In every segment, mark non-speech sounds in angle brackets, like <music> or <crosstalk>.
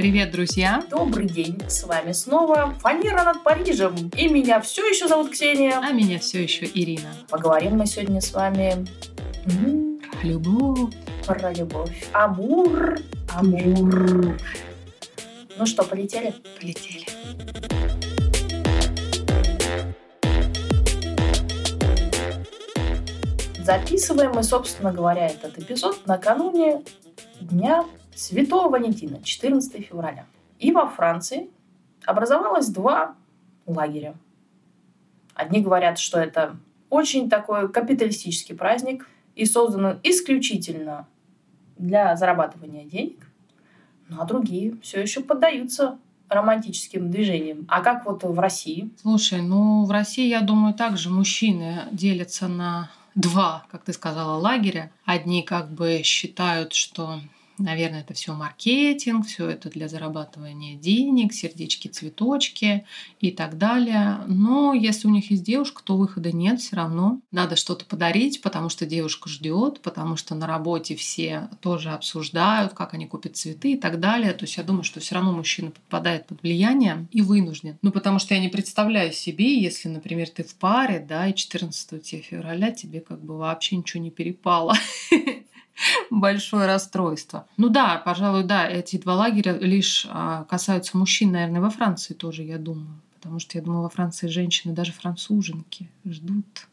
Привет, друзья! Добрый день! С вами снова Фанера над Парижем. И меня все еще зовут Ксения. А меня все еще Ирина. Поговорим мы сегодня с вами про любовь. Про любовь. Амур. Амур. Ну что, полетели? Полетели. Записываем мы, собственно говоря, этот эпизод накануне Дня Святого Валентина, 14 февраля. И во Франции образовалось два лагеря. Одни говорят, что это очень такой капиталистический праздник и создан исключительно для зарабатывания денег, ну а другие все еще поддаются романтическим движениям. А как вот в России? Слушай, ну в России, я думаю, также мужчины делятся на два, как ты сказала, лагеря. Одни как бы считают, что Наверное, это все маркетинг, все это для зарабатывания денег, сердечки, цветочки и так далее. Но если у них есть девушка, то выхода нет, все равно надо что-то подарить, потому что девушка ждет, потому что на работе все тоже обсуждают, как они купят цветы и так далее. То есть я думаю, что все равно мужчина попадает под влияние и вынужден. Ну, потому что я не представляю себе, если, например, ты в паре, да, и 14 февраля тебе как бы вообще ничего не перепало. <laughs> <laughs> большое расстройство. Ну да, пожалуй, да, эти два лагеря лишь а, касаются мужчин, наверное, во Франции тоже, я думаю. Потому что я думаю, во Франции женщины, даже француженки, ждут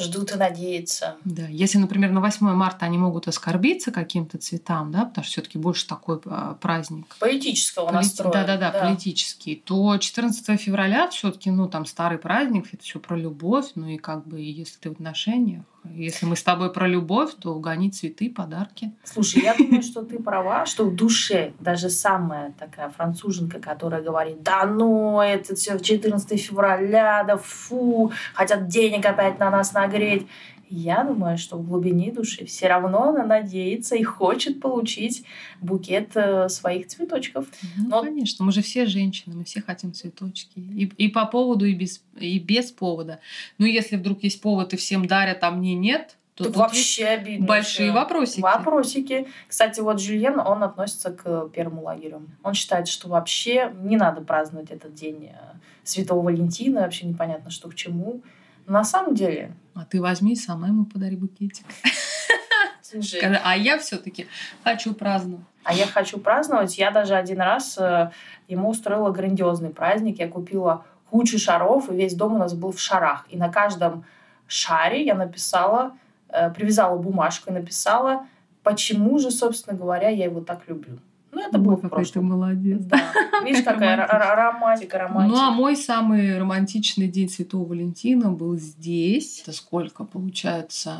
ждут и надеются. Да, если, например, на 8 марта они могут оскорбиться каким-то цветам, да, потому что все-таки больше такой а, праздник. Политического Полит... настроя. Да, да, да, политический. То 14 февраля все-таки, ну, там старый праздник, это все про любовь, ну и как бы, если ты в отношениях, если мы с тобой про любовь, то гони цветы, подарки. Слушай, я думаю, что ты права, что в душе даже самая такая француженка, которая говорит, да ну, это все 14 февраля, да фу, хотят денег опять на нас нагреть. Я думаю, что в глубине души все равно она надеется и хочет получить букет э, своих цветочков. Ну, Но... конечно, мы же все женщины, мы все хотим цветочки. И, и по поводу, и без, и без повода. Ну, если вдруг есть повод, и всем дарят, а мне нет, то Тут вообще обидно. Большие вопросики. Вопросики. Кстати, вот Жюльен, он относится к первому лагерю. Он считает, что вообще не надо праздновать этот день э, Святого Валентина, вообще непонятно, что к чему. На самом деле... А ты возьми сама ему подари букетик. <laughs> Слушай. А я все-таки хочу праздновать. А я хочу праздновать. Я даже один раз э, ему устроила грандиозный праздник. Я купила кучу шаров, и весь дом у нас был в шарах. И на каждом шаре я написала, э, привязала бумажку и написала, почему же, собственно говоря, я его так люблю. Ну, это было какой ты молодец. Да. Видишь, какая романтика, романтика. Ну, а мой самый романтичный день Святого Валентина был здесь. Это сколько, получается,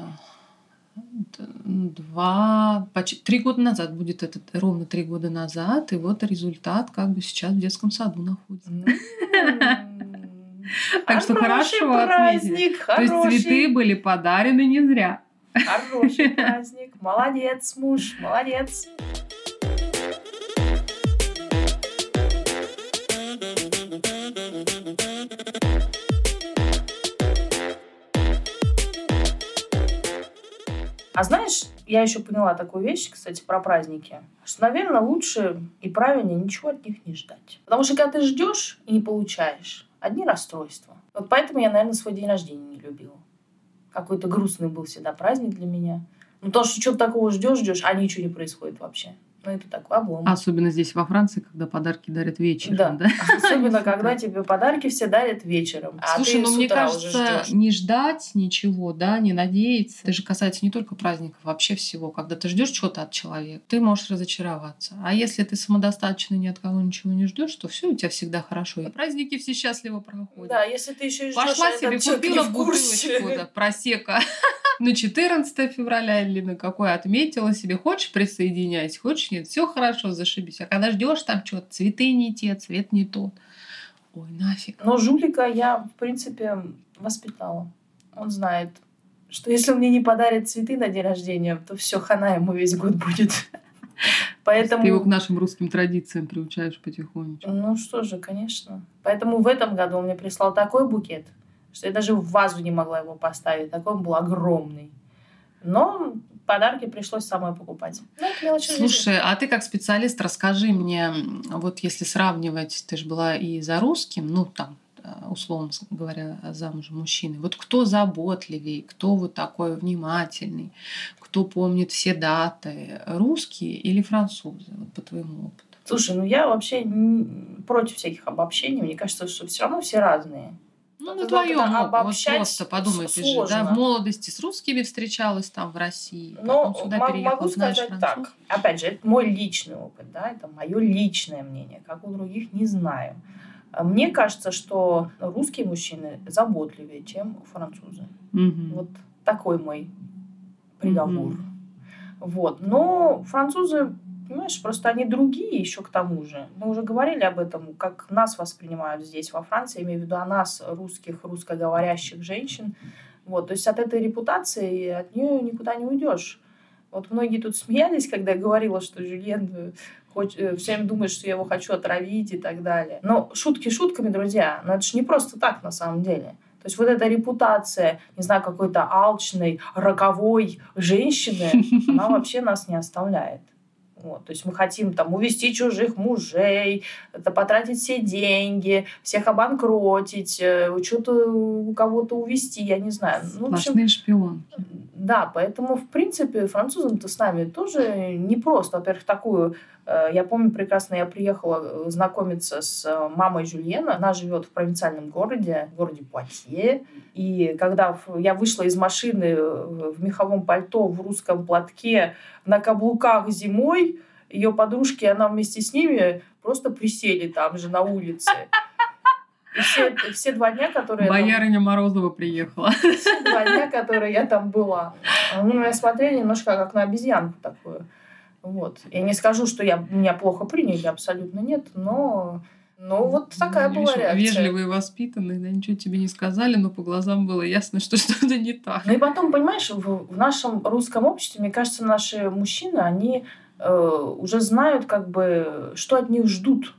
два, почти три года назад будет это ровно три года назад, и вот результат как бы сейчас в детском саду находится. Так что хорошо отметили. То есть цветы были подарены не зря. Хороший праздник. Молодец, муж, молодец. А знаешь, я еще поняла такую вещь, кстати, про праздники, что, наверное, лучше и правильнее ничего от них не ждать. Потому что когда ты ждешь и не получаешь, одни расстройства. Вот поэтому я, наверное, свой день рождения не любила. Какой-то грустный был всегда праздник для меня. Ну, то, что что-то такого ждешь, ждешь, а ничего не происходит вообще. Ну, это такой облом. Особенно здесь во Франции, когда подарки дарят вечером, да? да? <laughs> Особенно, когда тебе подарки все дарят вечером. А Слушай, ну мне кажется, не ждать ничего, да, не надеяться. Это же касается не только праздников, вообще всего. Когда ты ждешь чего-то от человека, ты можешь разочароваться. А если ты самодостаточно ни от кого ничего не ждешь, то все у тебя всегда хорошо. И праздники все счастливо проходят. Да, если ты еще и ждешь, Пошла а себе, купила бутылочку да, просека <laughs> на 14 февраля или на какой отметила себе. Хочешь присоединяйся, хочешь нет, все хорошо, зашибись. А когда ждешь там что-то, цветы не те, цвет не тот. Ой, нафиг. Но жулика я, в принципе, воспитала. Он знает, что если он мне не подарит цветы на день рождения, то все, хана ему весь год будет. Поэтому... <laughs> Ты его к нашим русским традициям приучаешь потихонечку. Ну что же, конечно. Поэтому в этом году он мне прислал такой букет, что я даже в вазу не могла его поставить. Такой он был огромный. Но подарки пришлось самой покупать. Ну, это мелочи жизни. Слушай, а ты как специалист расскажи мне, вот если сравнивать, ты же была и за русским, ну там э, условно говоря, замужем мужчины. Вот кто заботливее, кто вот такой внимательный, кто помнит все даты, русские или французы, вот по твоему опыту? Слушай, ну я вообще против всяких обобщений. Мне кажется, что все равно все разные. Ну, на твоем вот опыте, вот обобщать просто подумай, ты же да, сложно. в молодости с русскими встречалась там в России, Но потом сюда переехала, могу знаешь сказать француз. так. Опять же, это мой личный опыт, да, это мое личное мнение. Как у других, не знаю. Мне кажется, что русские мужчины заботливее, чем французы. Мгм. Вот такой мой приговор. Вот. Но французы, понимаешь, просто они другие еще к тому же. Мы уже говорили об этом, как нас воспринимают здесь, во Франции, я имею в виду о нас, русских, русскоговорящих женщин. Вот. То есть от этой репутации, от нее никуда не уйдешь. Вот многие тут смеялись, когда я говорила, что Жюльен э, хоч- э, все время думает, что я его хочу отравить и так далее. Но шутки шутками, друзья, но это же не просто так на самом деле. То есть вот эта репутация, не знаю, какой-то алчной, роковой женщины, она вообще нас не оставляет. Вот, то есть мы хотим там увести чужих мужей, это потратить все деньги, всех обанкротить, э, что-то у кого-то увести, я не знаю. Ну, в общем, Сплошные шпионки. да, поэтому, в принципе, французам-то с нами тоже непросто. Во-первых, такую... э, Я помню прекрасно, я приехала э, знакомиться с э, мамой Жюльена. Она живет в провинциальном городе, в городе Пуатье. И когда я вышла из машины в меховом пальто, в русском платке, на каблуках зимой, ее подружки, она вместе с ними просто присели там же на улице. И все, все два дня, которые... я там- Боярыня Морозова приехала. все два дня, которые я там была. На меня смотрели немножко как на обезьянку такую. Вот. Я не скажу, что я, меня плохо приняли, абсолютно нет, но... Ну, вот такая Ну, была реакция. Вежливые, воспитанные, да, ничего тебе не сказали, но по глазам было ясно, что <laughs> что-то не так. Ну и потом, понимаешь, в, в нашем русском обществе, мне кажется, наши мужчины, они э, уже знают, как бы, что от них ждут,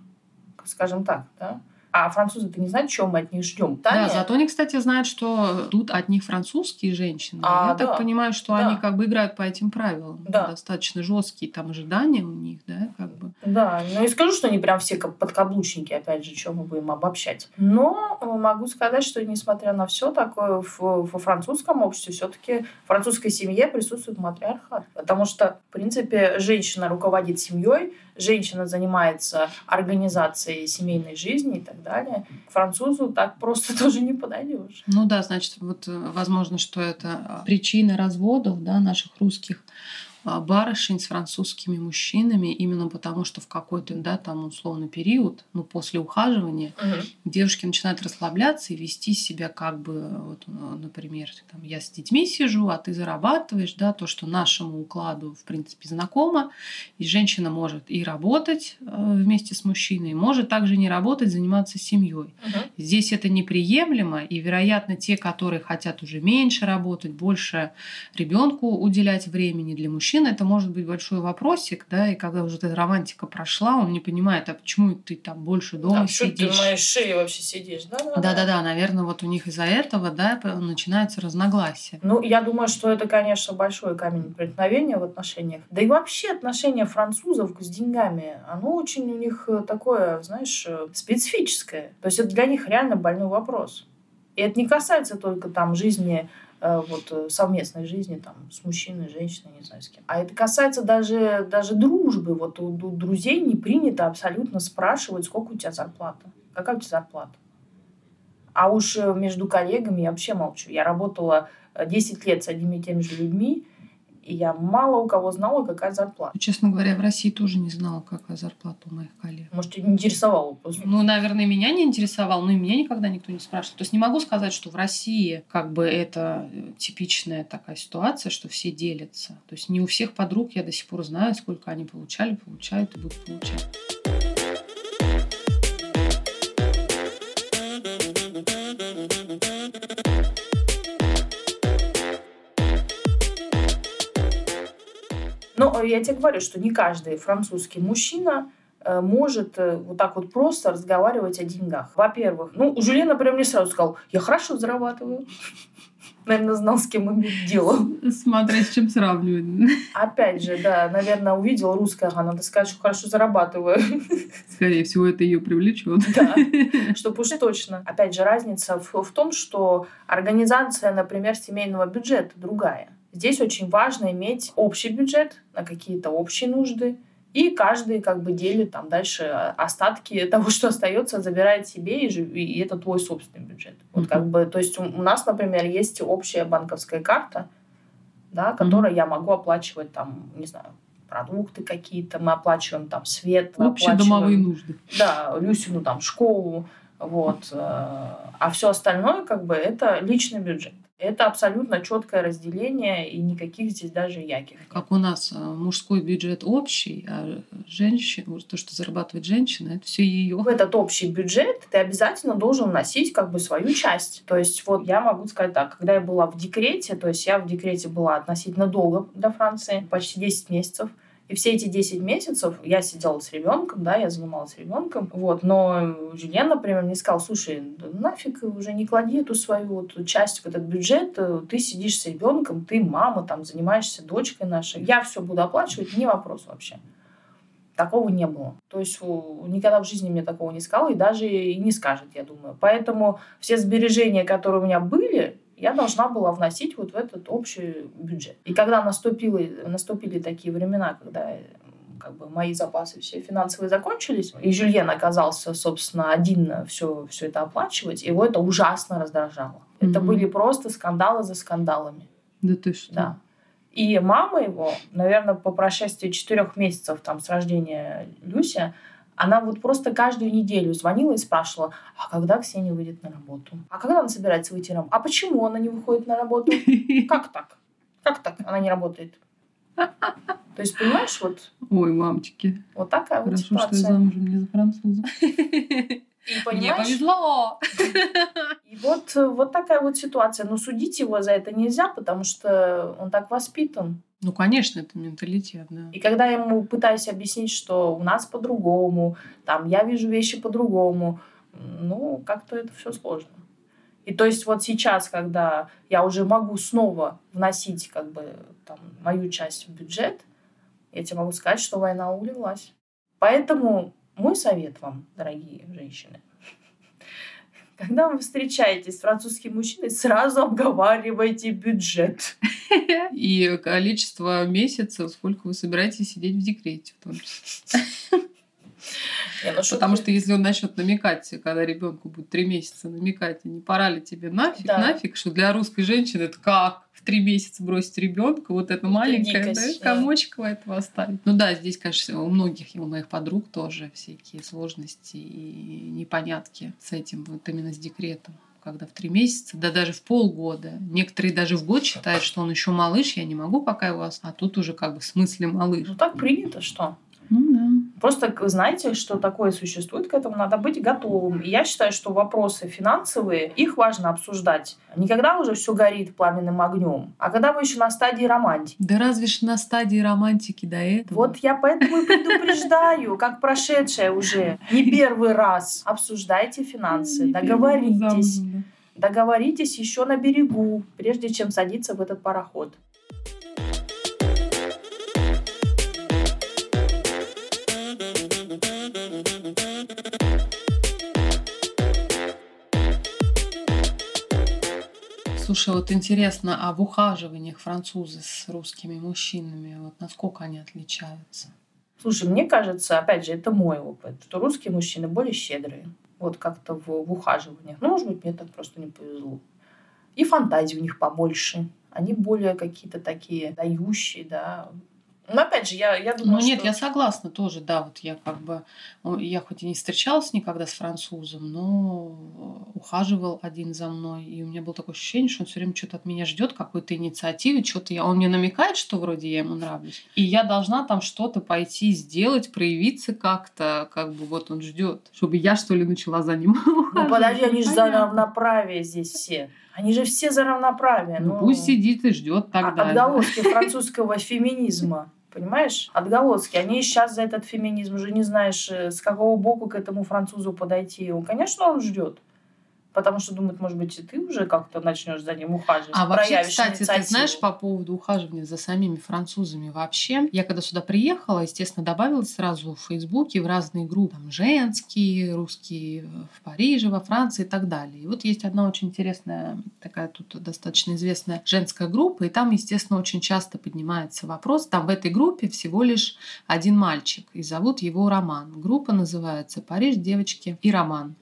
скажем так, да? А французы-то не знают, чего мы от них ждем. Да, зато они, кстати, знают, что тут от них французские женщины. А, Я да. так понимаю, что Да. они как бы играют по этим правилам. Да. Достаточно жесткие там ожидания у них, да, как бы. Да, ну и скажу, что они прям все как подкаблучники, опять же, чем мы будем обобщать. Но э, могу сказать, что несмотря на все такое, в- во французском обществе все-таки в французской семье присутствует матриархат. Потому что, в принципе, женщина руководит семьей, женщина занимается организацией семейной жизни и так далее. К французу так просто <laughs> тоже не подойдешь. Ну да, значит, вот э, возможно, что это а, причина разводов, да, наших русских барышень с французскими мужчинами, именно потому что в какой-то, да, там условный период, ну, после ухаживания, девушки начинают расслабляться и вести себя как бы, вот, э, например, там, я с детьми сижу, а ты зарабатываешь, да, то, что нашему укладу, в принципе, знакомо, и женщина может и работать э, вместе с мужчиной, может также не работать, заниматься семьей. Здесь это неприемлемо, и, вероятно, те, которые хотят уже меньше работать, больше ребенку уделять времени для мужчин, это может быть большой вопросик, да, и когда уже эта романтика прошла, он не понимает, а почему ты там больше дома А что ты сидишь. в моей шее вообще сидишь? Да-да-да. Да-да-да, наверное, вот у них из-за этого, да, начинаются разногласия. Ну, я думаю, что это, конечно, большой камень преткновения в отношениях. Да и вообще отношение французов с деньгами, оно очень у них э, такое, знаешь, э, специфическое. То есть это для них реально больной вопрос. И это не касается только там жизни вот э, совместной жизни там с мужчиной, женщиной, не знаю с кем. А это касается даже даже дружбы. Вот у, у друзей не принято абсолютно спрашивать, сколько у тебя зарплата, какая у тебя зарплата. А уж э, между коллегами я вообще молчу. Я работала э, 10 лет с одними и теми же людьми, и я мало у кого знала, какая зарплата. Честно говоря, в России тоже не знала, какая зарплата у моих коллег. Может, тебя не интересовало просто. Ну, наверное, меня не интересовало, но и меня никогда никто не спрашивал. То есть не могу сказать, что в России как бы это э, типичная такая ситуация, что все делятся. То есть не у всех подруг я до сих пор знаю, сколько они получали, получают и будут получать. Но э, я тебе говорю, что не каждый французский мужчина э, может э, вот так вот просто разговаривать о деньгах. Во-первых, ну, Жюльен, например, мне сразу сказал, я хорошо зарабатываю. <laughs> Наверное, знал, с кем иметь дело. Смотря с чем сравнивать. Опять же, да, наверное, увидел русское, ага, надо сказать, что хорошо зарабатываю. <laughs> Скорее всего, это ее привлечет. Да, <laughs> чтобы уж точно. Опять же, разница в, в том, что организация, например, семейного бюджета другая. Здесь очень важно иметь общий бюджет на какие-то общие нужды, и каждый как бы делит там дальше остатки <laughs> того, что остается, забирает себе, и, и это твой собственный бюджет. Вот как бы, то есть у, у нас, например, есть общая банковская карта, да, которой mm-hmm. я могу оплачивать там, не знаю, продукты какие-то, мы оплачиваем там свет. Общие домовые нужды. Да, Люсину там школу, вот. Э, а все остальное как бы это личный бюджет. Это абсолютно четкое разделение и никаких здесь даже яких. Как у нас э, мужской бюджет общий, а женщина, то, что зарабатывает женщина, это все ее. В этот общий бюджет ты обязательно должен вносить как бы свою часть. То есть вот я могу сказать так, когда я была в декрете, то есть я в декрете была относительно долго до Франции, почти 10 месяцев, и все эти 10 месяцев я сидела с ребенком, да, я занималась ребенком, вот, но Жюльен, например, мне сказал, слушай, нафиг уже не клади эту свою вот часть в этот бюджет, ты сидишь с ребенком, ты мама, там, занимаешься дочкой нашей, я все буду оплачивать, не вопрос вообще. Такого не было. То есть никогда в жизни мне такого не сказал и даже и не скажет, я думаю. Поэтому все сбережения, которые у меня были, я должна была вносить вот в этот общий бюджет. И когда наступили, наступили такие времена, когда как бы мои запасы все финансовые закончились, и Жюльен оказался, собственно, один все, все это оплачивать, его это ужасно раздражало. Mm-hmm. Это были просто скандалы за скандалами. Да ты что? Да. И мама его, наверное, по прошествии четырех месяцев там с рождения Люся, она вот просто каждую неделю звонила и спрашивала, а когда Ксения выйдет на работу? А когда она собирается выйти на работу? А почему она не выходит на работу? <laughs> Как так? Как так она не работает? То есть, понимаешь, вот... Ой, мамочки. Вот такая Хорошо, вот ситуация. что я замужем не за француза. <laughs> И, Мне повезло. И вот, вот такая вот ситуация. Но судить его за это нельзя, потому что он так воспитан. Ну, конечно, это менталитет, да. И когда я ему пытаюсь объяснить, что у нас по-другому, там, я вижу вещи по-другому, ну, как-то это все сложно. И то есть вот сейчас, когда я уже могу снова вносить как бы там, мою часть в бюджет, я тебе могу сказать, что война улеглась. Поэтому мой совет вам, дорогие женщины, <laughs> когда вы встречаетесь с французским мужчиной, сразу обговаривайте бюджет. И количество месяцев, сколько вы собираетесь сидеть в декрете. В том числе. <laughs> Не, ну, Потому что если он начнет намекать, когда ребенку будет три месяца намекать, не пора ли тебе нафиг, да. нафиг, что для русской женщины это как в три месяца бросить ребенка, вот это маленькое, да, комочка этого оставить. Ну да, здесь, конечно, у многих, и у моих подруг тоже всякие сложности и непонятки с этим, вот именно с декретом когда в три месяца, да даже в полгода. Некоторые даже в год считают, что он еще малыш, я не могу пока его, а тут уже как бы в смысле малыш. Ну так принято, что? Ну да. Просто знаете, что такое существует, к этому надо быть готовым. И я считаю, что вопросы финансовые, их важно обсуждать. Не когда уже все горит пламенным огнем, а когда вы еще на стадии романтики. Да разве ж на стадии романтики до этого? Вот я поэтому и предупреждаю, как прошедшая уже не первый раз. Обсуждайте финансы, договоритесь. Договоритесь еще на берегу, прежде чем садиться в этот пароход. Слушай, вот интересно, а в ухаживаниях французы с русскими мужчинами, вот насколько они отличаются? Слушай, мне кажется, опять же, это мой опыт, что русские мужчины более щедрые. Вот как-то в, в ухаживаниях. Ну, может быть, мне так просто не повезло. И фантазии у них побольше. Они более какие-то такие дающие, да, но опять же, я, я думаю, Ну нет, что... я согласна тоже, да, вот я как бы, я хоть и не встречалась никогда с французом, но ухаживал один за мной, и у меня было такое ощущение, что он все время что-то от меня ждет, какой-то инициативы, что-то я, он мне намекает, что вроде я ему нравлюсь, и я должна там что-то пойти сделать, проявиться как-то, как бы вот он ждет, чтобы я что ли начала за ним <laughs> Ну подожди, они же за равноправие здесь все. Они же все за равноправие. Ну, ну пусть сидит и ждет тогда. Отголоски французского феминизма. Понимаешь? Отголоски. Они сейчас за этот феминизм уже не знаешь, э, с какого боку к этому французу подойти. Он, конечно, он ждет. Потому что думает, может быть, и ты уже как-то начнешь за ним ухаживать. А вообще, кстати, ты знаешь, по поводу ухаживания за самими французами вообще, я когда сюда приехала, естественно, добавилась сразу в Фейсбуке в разные группы, там, женские, русские в Париже, во Франции и так далее. И вот есть одна очень интересная, такая тут достаточно известная женская группа, и там, естественно, очень часто поднимается вопрос, там в этой группе всего лишь один мальчик, и зовут его Роман. Группа называется «Париж, девочки и Роман».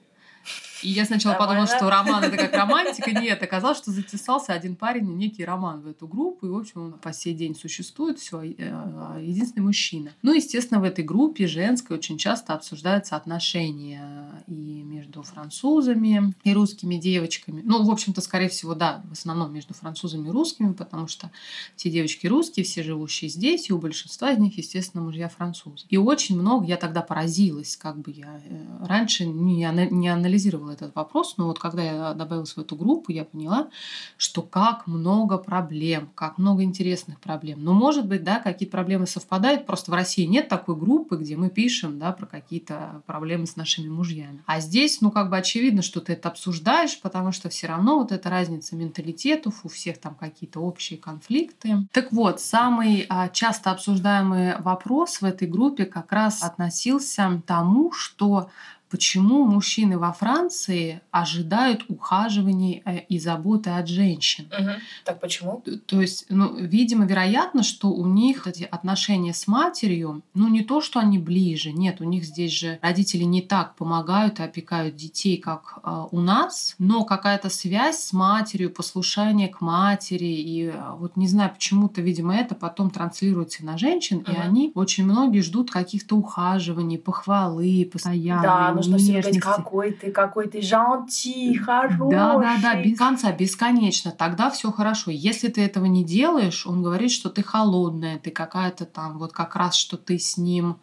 И я сначала Нормально. подумала, что роман это как романтика. Нет, оказалось, что затесался один парень, некий роман в эту группу. И, в общем, он по сей день существует. Все, э, единственный мужчина. Ну, естественно, в этой группе женской очень часто обсуждаются отношения и между французами, и русскими девочками. Ну, в общем-то, скорее всего, да, в основном между французами и русскими, потому что все девочки русские, все живущие здесь, и у большинства из них, естественно, мужья французы. И очень много, я тогда поразилась, как бы я э, раньше не, не анализировала этот вопрос, но вот когда я добавилась в эту группу, я поняла, что как много проблем, как много интересных проблем. Ну, может быть, да, какие-то проблемы совпадают, просто в России нет такой группы, где мы пишем, да, про какие-то проблемы с нашими мужьями. А здесь, ну, как бы очевидно, что ты это обсуждаешь, потому что все равно вот эта разница менталитетов, у всех там какие-то общие конфликты. Так вот, самый а, часто обсуждаемый вопрос в этой группе как раз относился к тому, что почему мужчины во Франции ожидают ухаживаний э, и заботы от женщин. Угу. Так почему? То есть, ну, видимо, вероятно, что у них эти отношения с матерью, ну, не то, что они ближе, нет, у них здесь же родители не так помогают и опекают детей, как э, у нас, но какая-то связь с матерью, послушание к матери, и э, вот не знаю, почему-то, видимо, это потом транслируется на женщин, угу. и они очень многие ждут каких-то ухаживаний, похвалы постоянно. Да, нужно все говорить, какой ты, какой ты жанти, хороший. Да, да, да, без конца, бесконечно. Тогда все хорошо. Если ты этого не делаешь, он говорит, что ты холодная, ты какая-то там, вот как раз, что ты с ним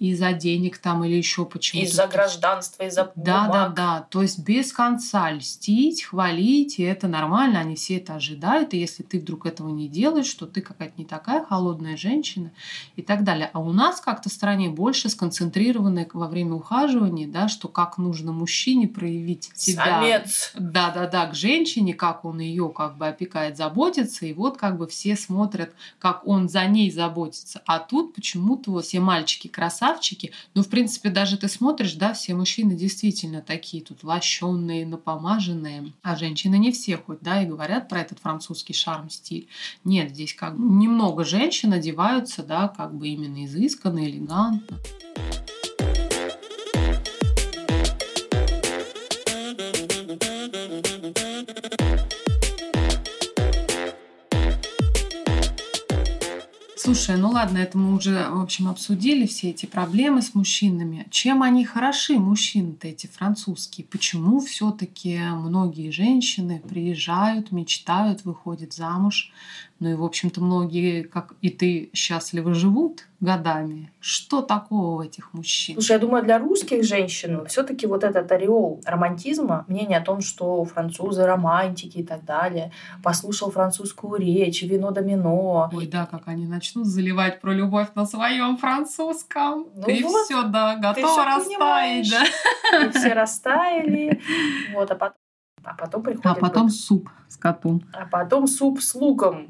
из-за денег там или еще почему-то. Из-за гражданства, из-за Да, да, да. То есть без конца льстить, хвалить, и это нормально, они все это ожидают, и если ты вдруг этого не делаешь, что ты какая-то не такая холодная женщина и так далее. А у нас как-то в стране больше сконцентрированы во время ухаживания, да, что как нужно мужчине проявить себя. Самец. Да, да, да, к женщине, как он ее как бы опекает, заботится, и вот как бы все смотрят, как он за ней заботится. А тут почему-то вот все мальчики красавчики. Ну, в принципе, даже ты смотришь, да, все мужчины действительно такие тут лощенные, напомаженные, а женщины не все хоть, да, и говорят про этот французский шарм-стиль. Нет, здесь как бы немного женщин одеваются, да, как бы именно изысканно, элегантно. Слушай, ну ладно, это мы уже, в общем, обсудили все эти проблемы с мужчинами. Чем они хороши, мужчины-то эти французские? Почему все-таки многие женщины приезжают, мечтают, выходят замуж ну и, в общем-то, многие, как и ты, счастливо живут годами. Что такого в этих мужчин? Слушай, я думаю, для русских женщин все таки вот этот ореол романтизма, мнение о том, что французы романтики и так далее, послушал французскую речь, вино домино. Ой, да, как они начнут заливать про любовь на своем французском. Ну ты вот, все, да, готова растаять, да. И все растаяли. <laughs> Вот, а потом а потом приходит... А потом бык. суп с котом. А потом суп с луком.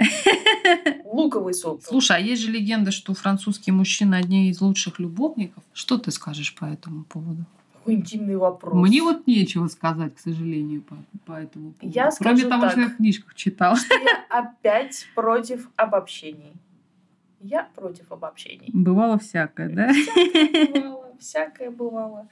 <laughs> Луковый суп. Слушай, а есть же легенда, что французские мужчины одни из лучших любовников. Что ты скажешь по этому поводу? интимный вопрос. Мне вот нечего сказать, к сожалению, по, по этому поводу. Я Кроме того, так, что я в книжках читала. Что я опять против обобщений. Я против обобщений. Бывало всякое, да? Всякое бывало. Всякое бывало.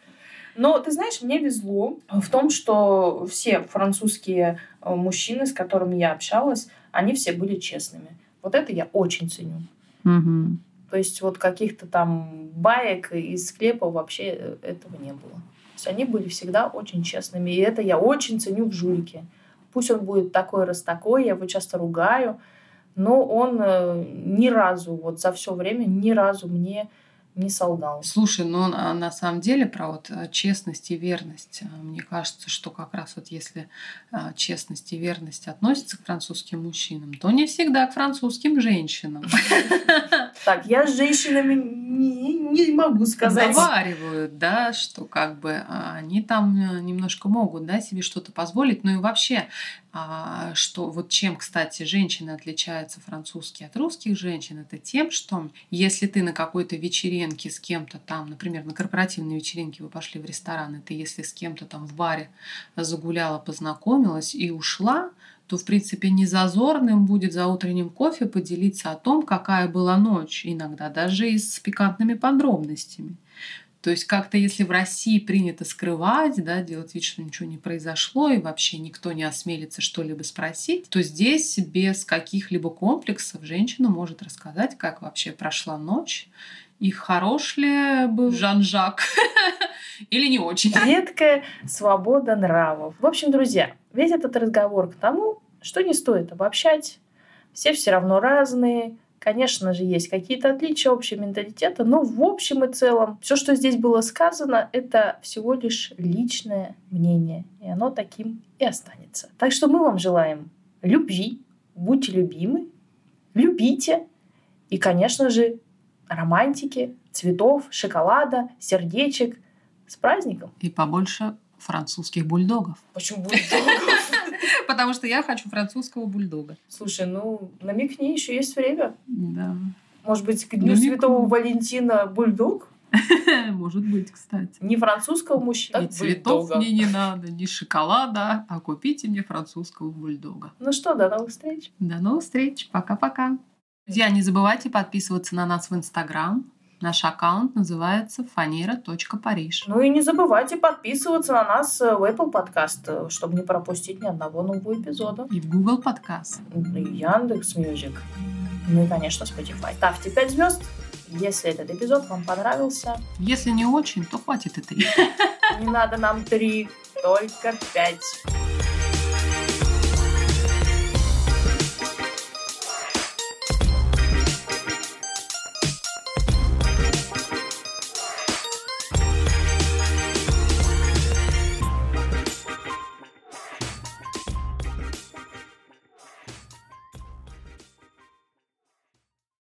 Но ты знаешь, мне везло в том, что все французские э, мужчины, с которыми я общалась, они все были честными. Вот это я очень ценю. Угу. То есть вот каких-то там баек из склепа вообще э, этого не было. То есть они были всегда очень честными. И это я очень ценю в жулике. Пусть он будет такой раз такой, я его часто ругаю, но он э, ни разу, вот за все время, ни разу мне не солгал. Слушай, ну на, на самом деле про вот э, честность и верность, э, мне кажется, что как раз вот если а, честность и верность относятся к французским мужчинам, то не всегда к французским женщинам. <laughs> Так, я с женщинами не, могу сказать. Заваривают, да, что как бы а, они там немножко могут, да, себе что-то позволить, ну и вообще а, что вот чем, кстати, женщины отличаются французские от русских женщин, это тем, что если ты на какой-то вечеринке с кем-то там, например, на корпоративной вечеринке вы пошли в ресторан, и ты если с кем-то там в баре загуляла, познакомилась и ушла, то, в принципе, не зазорным будет за утренним кофе поделиться о том, какая была ночь, иногда даже и с пикантными подробностями. То есть как-то если в России принято скрывать, да, делать вид, что ничего не произошло, и вообще никто не осмелится что-либо спросить, то здесь без каких-либо комплексов женщина может рассказать, как вообще прошла ночь, и хорош ли был Жан-Жак <laughs> или не очень. Редкая свобода нравов. В общем, друзья, весь этот разговор к тому, что не стоит обобщать. Все все равно разные, Конечно же, есть какие-то отличия общего менталитета, но в общем и целом все, что здесь было сказано, это всего лишь личное мнение, и оно таким и останется. Так что мы вам желаем любви, будьте любимы, любите, и, конечно же, романтики, цветов, шоколада, сердечек. С праздником! И побольше французских бульдогов. Почему бульдогов? Потому что я хочу французского бульдога. Слушай, ну намекни, еще есть время. Да. Может быть, к Дню Намекну. Святого Валентина бульдог? <laughs> Может быть, кстати. Не французского мужчины. Ни цветов мне не надо, ни шоколада, а купите мне французского бульдога. Ну что, до новых встреч. До новых встреч. Пока-пока. Друзья, не забывайте подписываться на нас в Инстаграм, Наш аккаунт называется фанера.париж. Ну и не забывайте подписываться на нас в Apple Podcast, чтобы не пропустить ни одного нового эпизода. И в Google Podcast. И Яндекс Music. Ну и, конечно, Spotify. Ставьте 5 звезд, если этот эпизод вам понравился. Если не очень, то хватит и 3. Не надо нам 3, только 5.